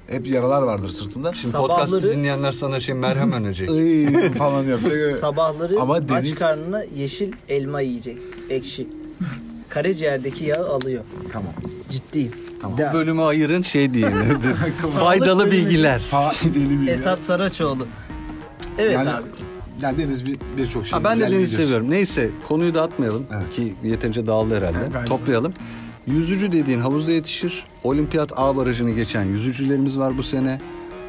Hep yaralar vardır sırtımda. Şimdi Sabahları- podcast'ı dinleyenler sana şey merhem önerecek. Iy falan yapacak. Sabahları Ama aç deniz- karnına yeşil elma yiyeceksin. Ekşi. Karaciğerdeki yağı alıyor. tamam. Ciddiyim. Tamam. De- Bu bölümü ayırın şey değil. Faydalı bilgiler. Faideli bilgi. Esat Saraçoğlu. Evet yani, abi. yani Deniz bir birçok şey. Ha, ben de bilir. seviyorum. Neyse konuyu dağıtmayalım Evet. ki yeterince dağıldı herhalde. Evet. Toplayalım. Yüzücü dediğin havuzda yetişir. Olimpiyat A barajını geçen yüzücülerimiz var bu sene.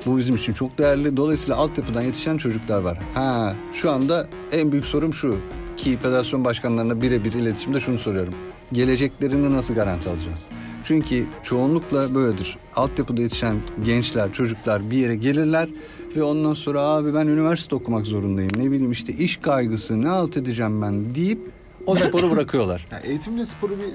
Bu bizim için çok değerli. Dolayısıyla altyapıdan yetişen çocuklar var. Ha, şu anda en büyük sorum şu. Ki federasyon başkanlarına birebir iletişimde şunu soruyorum. Geleceklerini nasıl garanti alacağız? Çünkü çoğunlukla böyledir. Altyapıda yetişen gençler, çocuklar bir yere gelirler ve ondan sonra abi ben üniversite okumak zorundayım. Ne bileyim işte iş kaygısı ne alt edeceğim ben deyip o sporu bırakıyorlar. Ya eğitimle sporu bir,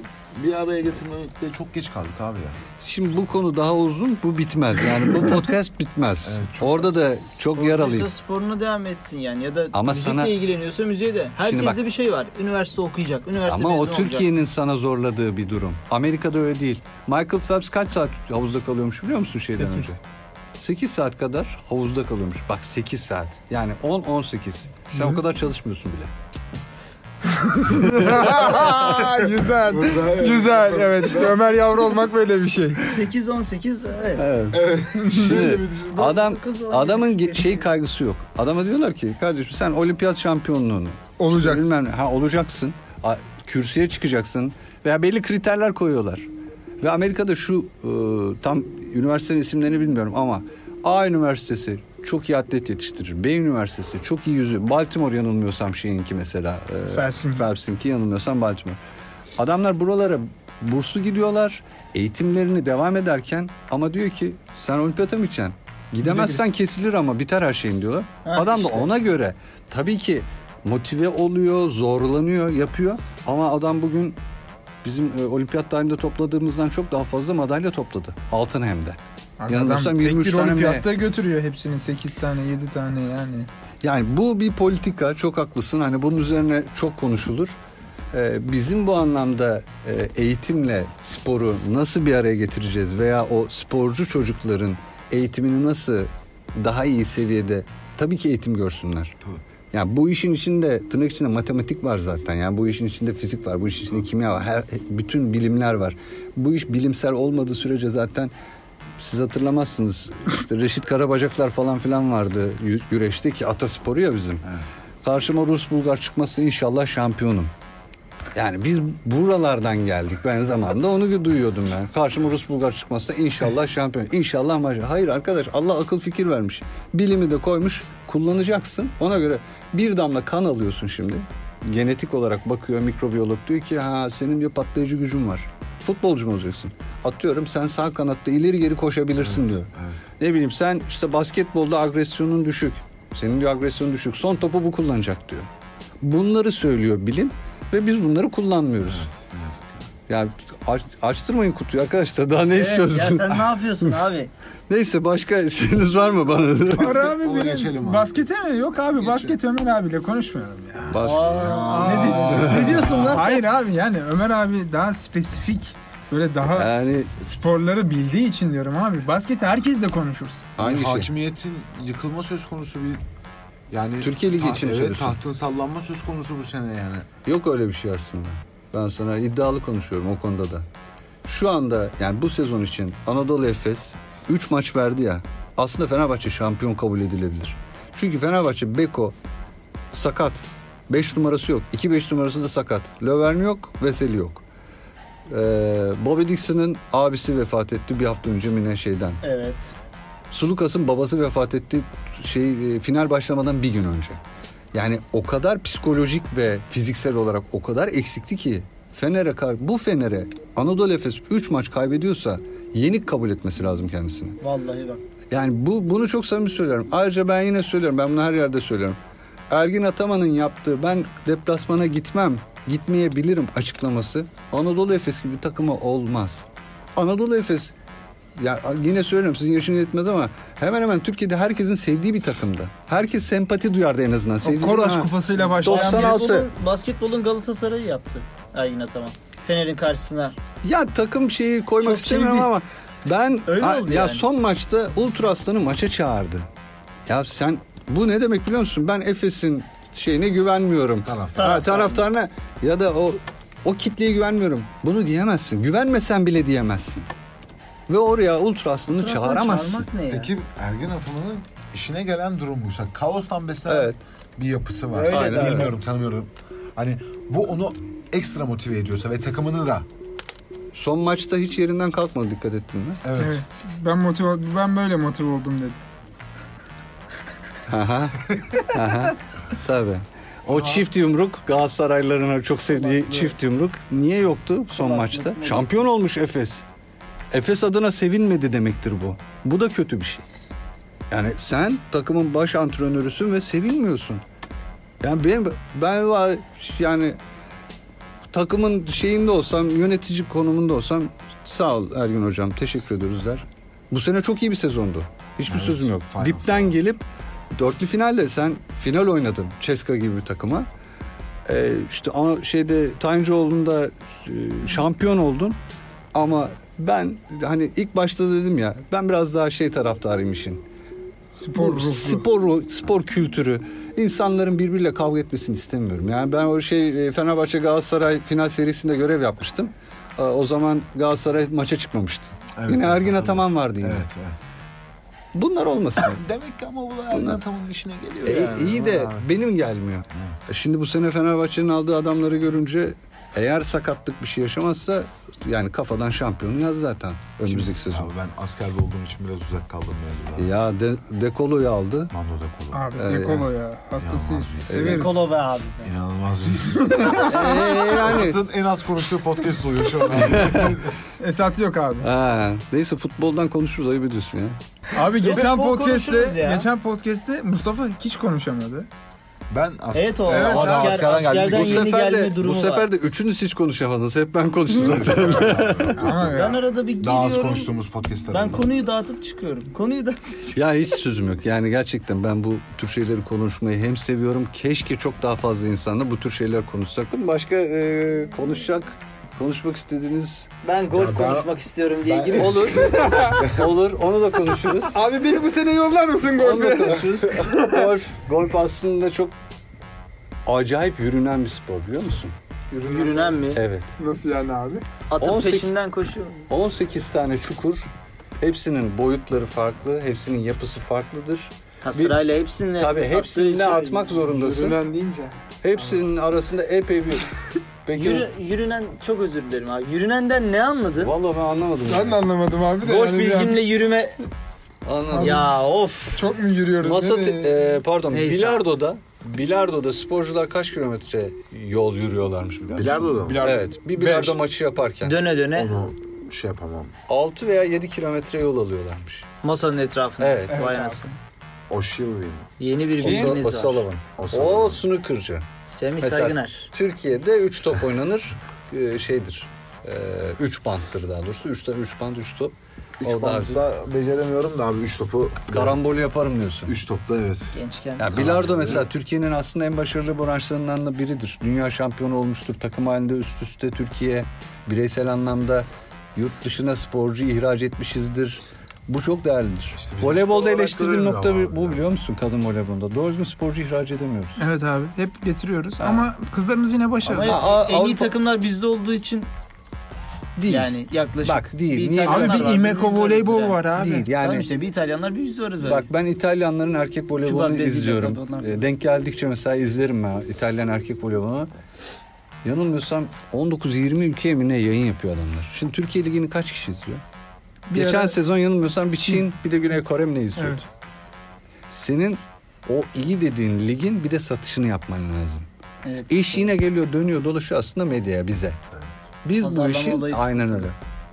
bir araya getirmekte çok geç kaldık abi ya. Şimdi bu konu daha uzun, bu bitmez. Yani bu podcast bitmez. Evet, çok- Orada da çok yaralıyım. Sporcuysa sporuna devam etsin yani ya da Ama müzikle sana- ilgileniyorsa müziğe de. Herkeste bak- bir şey var. Üniversite okuyacak, üniversite Ama o mezunu olacak. Türkiye'nin sana zorladığı bir durum. Amerika'da öyle değil. Michael Phelps kaç saat havuzda kalıyormuş biliyor musun şeyden önce? 8 saat kadar havuzda kalıyormuş. Bak 8 saat. Yani 10-18. Sen o kadar çalışmıyorsun bile. güzel. Burada, evet. Güzel. Evet işte Ömer Yavru olmak böyle bir şey. 8-18 evet. Evet. Şimdi bir düşün. adam adamın şey kaygısı yok. Adama diyorlar ki kardeşim sen olimpiyat şampiyonluğunu Olacaksın. Bilmem ne. Ha olacaksın. A- Kürsüye çıkacaksın. Veya belli kriterler koyuyorlar. Ve Amerika'da şu e, tam üniversitenin isimlerini bilmiyorum ama A üniversitesi çok iyi atlet yetiştirir. B üniversitesi çok iyi yüzü. Baltimore yanılmıyorsam şeyinki mesela. E, Phelps'inki. Phelps'inki yanılmıyorsam Baltimore. Adamlar buralara burslu gidiyorlar. Eğitimlerini devam ederken ama diyor ki sen olimpiyata mı gideceksin? Gidemezsen kesilir ama biter her şeyin diyorlar. Ha, Adam da işte. ona göre tabii ki motive oluyor, zorlanıyor, yapıyor. Ama adam bugün bizim e, olimpiyat tarihinde topladığımızdan çok daha fazla madalya topladı. Altın hem de. Yanılmıyorsam tek 23 bir tane mi? olimpiyatta götürüyor hepsini 8 tane 7 tane yani. Yani bu bir politika çok haklısın. Hani bunun üzerine çok konuşulur. Ee, bizim bu anlamda e, eğitimle sporu nasıl bir araya getireceğiz veya o sporcu çocukların eğitimini nasıl daha iyi seviyede tabii ki eğitim görsünler. Yani bu işin içinde tırnak içinde matematik var zaten. Yani bu işin içinde fizik var, bu işin içinde kimya var. Her bütün bilimler var. Bu iş bilimsel olmadığı sürece zaten siz hatırlamazsınız. İşte Reşit Karabacaklar falan filan vardı güreşte ki atasporu ya bizim. Karşıma Rus Bulgar çıkması inşallah şampiyonum. Yani biz buralardan geldik. Ben zamanında onu duyuyordum ben. Karşıma Rus Bulgar çıkmazsa inşallah şampiyon. İnşallah maç. Hayır arkadaş Allah akıl fikir vermiş. Bilimi de koymuş kullanacaksın. Ona göre bir damla kan alıyorsun şimdi. Genetik olarak bakıyor mikrobiyolog diyor ki ha senin diyor patlayıcı gücün var. Futbolcu mu olacaksın? Atıyorum sen sağ kanatta ileri geri koşabilirsin diyor. Ne bileyim sen işte basketbolda agresyonun düşük. Senin diyor agresyonun düşük. Son topu bu kullanacak diyor. Bunları söylüyor bilim ve biz bunları kullanmıyoruz. Yani aç- açtırmayın kutuyu arkadaşlar. Daha ne Evet, ya istiyorsun? sen ne yapıyorsun abi? Neyse başka şeyiniz var mı bana? Var abi benim- geçelim abi. baskete mi? Yok abi basket Ömer abiyle konuşmuyorum Aa, ne, di- ne diyorsun lan sen? Hayır abi yani Ömer abi daha spesifik böyle daha Yani sporları bildiği için diyorum abi. Basketi herkesle konuşuruz. hangi şey? Hakimiyetin yıkılma söz konusu bir yani Türkiye Ligi için evet, söylüyorsun? tahtın sallanma söz konusu bu sene yani. Yok öyle bir şey aslında. Ben sana iddialı konuşuyorum o konuda da. Şu anda yani bu sezon için Anadolu Efes 3 maç verdi ya. Aslında Fenerbahçe şampiyon kabul edilebilir. Çünkü Fenerbahçe Beko sakat. 5 numarası yok. 2-5 numarası da sakat. Löwen yok, Veseli yok. Ee, Bobby Dixon'ın abisi vefat etti bir hafta önce Mine şeyden. Evet. Sulukas'ın babası vefat etti şey e, final başlamadan bir gün önce. Yani o kadar psikolojik ve fiziksel olarak o kadar eksikti ki Fener'e kar bu Fener'e Anadolu Efes 3 maç kaybediyorsa yenik kabul etmesi lazım kendisini. Vallahi bak. Yani bu bunu çok samimi söylüyorum. Ayrıca ben yine söylüyorum. Ben bunu her yerde söylüyorum. Ergin Ataman'ın yaptığı ben deplasmana gitmem, gitmeyebilirim açıklaması Anadolu Efes gibi bir takıma olmaz. Anadolu Efes ya yine söylüyorum sizin yaşınız yetmez ama hemen hemen Türkiye'de herkesin sevdiği bir takımdı. Herkes sempati duyardı en azından. Sevdiği Ha. kupasıyla başlayan 96. bir Basketbolun, basketbolun Galatasaray'ı yaptı. Ergin Ataman. Fener'in karşısına. Ya takım şeyi koymak Çok istemiyorum şey ama ben Öyle oldu ya yani. son maçta Ultra Aslan'ı maça çağırdı. Ya sen bu ne demek biliyor musun? Ben Efes'in şeyine güvenmiyorum. Taraftar. Ha, taraftarına ya da o o kitleye güvenmiyorum. Bunu diyemezsin. Güvenmesen bile diyemezsin. Ve oraya Ultra Aslan'ı Transfer çağıramazsın. Peki Ergen Ataman'ın işine gelen durum buysa kaostan beslenen Evet. bir yapısı var. Öyle Aynen. zaten. Bilmiyorum tanımıyorum. Hani bu onu ekstra motive ediyorsa ve takımını da Son maçta hiç yerinden kalkmadı dikkat ettin mi? evet. Evet. Ben motive ben böyle motive oldum dedi. Aha. Aha. Tabii. O çift yumruk Galatasaraylıların çok sevdiği çift yumruk niye yoktu son maçta? Şampiyon olmuş Efes. Efes adına sevinmedi demektir bu. Bu da kötü bir şey. Yani sen takımın baş antrenörüsün ve sevinmiyorsun. Yani benim ben var yani takımın şeyinde olsam, yönetici konumunda olsam sağ ol Ergün hocam teşekkür ediyoruz der. Bu sene çok iyi bir sezondu. Hiçbir sözüm yok. Dipten gelip dörtlü finalde sen final oynadın Ceska gibi bir takıma. Ee, işte ama şeyde Tayıncıoğlu'nda e, şampiyon oldun. Ama ben hani ilk başta dedim ya ben biraz daha şey taraftarıyım işin. Spor Bu ruhlu. spor spor kültürü insanların birbiriyle kavga etmesini istemiyorum. Yani ben o şey e, Fenerbahçe Galatasaray final serisinde görev yapmıştım. O zaman Galatasaray maça çıkmamıştı. Evet, yine Ergin. Ataman vardı yine. Evet, evet. Bunlar olmasın. Demek ki ama bu Ergin işine geliyor E, yani. iyi de Ha. benim gelmiyor. E, Şimdi bu sene Fenerbahçe'nin aldığı adamları görünce eğer sakatlık bir şey yaşamazsa yani kafadan şampiyonu yaz zaten önümüzdeki sezon. Abi ben askerde olduğum için biraz uzak kaldım mevzudan. Ya de, Dekolo'yu aldı. Mando da kolu. Abi Evet. Dekolo ya. Hastasıyız. Severiz. Kolo be abi. İnanılmaz bir isim. Ee, yani Esat'ın en az konuştuğu podcast oluyor şu an. Esat yok abi. Ha, neyse futboldan konuşuruz ayıp ediyorsun ya. Abi geçen podcast'te geçen podcast'te Mustafa hiç konuşamadı. Ben as- Evet o Evet, asker, askerden askerden Bu sefer de bu sefer var. de üçünüz hiç konuşamadınız. Hep ben konuştum zaten. Ama Ben arada bir daha az giriyorum. konuştuğumuz podcastlar. Ben konuyu dağıtıp çıkıyorum. Konuyu da ya hiç sözüm yok. Yani gerçekten ben bu tür şeyleri konuşmayı hem seviyorum. Keşke çok daha fazla insanla bu tür şeyler konuşsaktım. Başka e, konuşacak, konuşmak istediğiniz ben golf Ya ben- konuşmak istiyorum diye ben- olur. olur. Onu da konuşuruz. Abi beni bu sene yollar mısın Onu da golfe? konuşuruz. golf, golf aslında çok acayip yürünen bir spor biliyor musun? Yürünen mi? Evet. Nasıl yani abi? Atın 18 peşinden koşuyor. 18 tane çukur. Hepsinin boyutları farklı, hepsinin yapısı farklıdır. Ha Bir- sırayla hepsini Tabii hepsini atmak zorundasın. Yürünen deyince. Hepsinin arasında epey bir... Peki Yürü, yürünen çok özür dilerim abi. Yürünenden ne anladın? Vallahi ben anlamadım. Ben de anlamadım abi de. Boş yani bir an- bilgimle yürüme. Anladım. Ya of. Çok mu yürüyoruz? Masa te- e, pardon Neyse. bilardoda bilardoda sporcular kaç kilometre yol yürüyorlarmış biliyor musun? Bilardo da mı? Bilardo. Evet. Bir bilardo Beş. maçı yaparken Döne döne Onu şey yapamam. 6 veya 7 kilometre yol alıyorlarmış. masanın etrafında. Evet. Vay anasını. O'Shilvin. Yeni bir O, bilginiz o var. Sullivan. O O snooker'cı. Semih Mesela- Saygıner. Türkiye'de 3 top oynanır. e, şeydir. 3 banttır daha doğrusu. 3 tane 3 band 3 top. 3 O daha- bantta beceremiyorum da abi 3 topu. Karambol yaparım diyorsun. 3 topta evet. Gençken. Ya bilardo mesela Türkiye'nin aslında en başarılı branşlarından da biridir. Dünya şampiyonu olmuştur. Takım halinde üst üste Türkiye bireysel anlamda yurt dışına sporcu ihraç etmişizdir. Bu çok değerlidir. İşte Voleybolda eleştirdiğim nokta ama bu biliyor musun kadın voleybolda? Doğru düzgün sporcu ihraç edemiyoruz. Evet abi. Hep getiriyoruz. Ama kızlarımız yine başarılı. Ama Aa, en iyi Avrupa- takımlar bizde olduğu için Değil. yani yaklaşık. Bak, değil. Bir Niye İtalyanlar Abi bir varız voleybol yani. var abi. Değil Yani yani. işte bir İtalyanlar bir biz varız öyle. Bak ben İtalyanların erkek voleybolunu izliyorum. E, Denk geldikçe mesela izlerim ben İtalyan erkek voleybolunu. Yanılmıyorsam 19-20 ülkeye mi ne yayın yapıyor adamlar. Şimdi Türkiye Ligi'ni kaç kişi izliyor? Bir Geçen ara- sezon yanılmıyorsam bir Çin bir de Güney Kore mi ne izliyordu? Evet. Senin o iyi dediğin ligin bir de satışını yapman lazım. Evet. İş yine geliyor dönüyor dolaşıyor aslında medyaya bize. Biz bu Pazarlama işi olayı aynen öyle.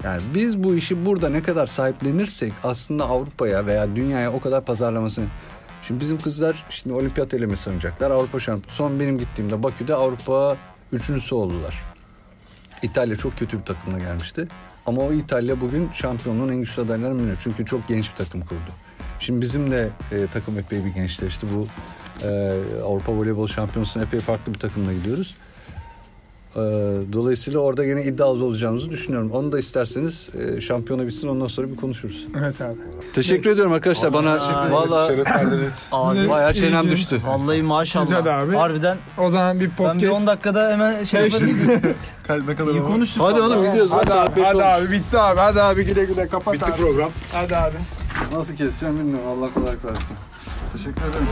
Yani biz bu işi burada ne kadar sahiplenirsek aslında Avrupa'ya veya dünyaya o kadar pazarlamasını Şimdi bizim kızlar şimdi olimpiyat elemesi oynayacaklar. Avrupa şampiyonu. Son benim gittiğimde Bakü'de Avrupa üçüncüsü oldular. İtalya çok kötü bir takımla gelmişti. Ama o İtalya bugün şampiyonluğun en güçlü adaylarından biri. Çünkü çok genç bir takım kurdu. Şimdi bizim de e, takım epey bir gençleşti. Bu e, Avrupa Voleybol Şampiyonası'na epey farklı bir takımla gidiyoruz. E, dolayısıyla orada yine iddialı olacağımızı düşünüyorum. Onu da isterseniz e, şampiyona bitsin ondan sonra bir konuşuruz. Evet abi. Teşekkür ediyorum arkadaşlar. Bana valla Şeref verdiniz. Abi bayağı çenem düştü. vallahi maşallah. Güzel abi. Harbiden O zaman bir ben podcast. bir 10 dakikada hemen şey yaparım. ne kadar İyi konuştuk. Hadi oğlum gidiyoruz. Hadi, Saat abi, hadi abi bitti abi. Hadi abi güle güle kapat Bitti abi. program. Hadi abi. Nasıl keseceğim bilmiyorum. Allah kolaylık versin. Teşekkür ederim.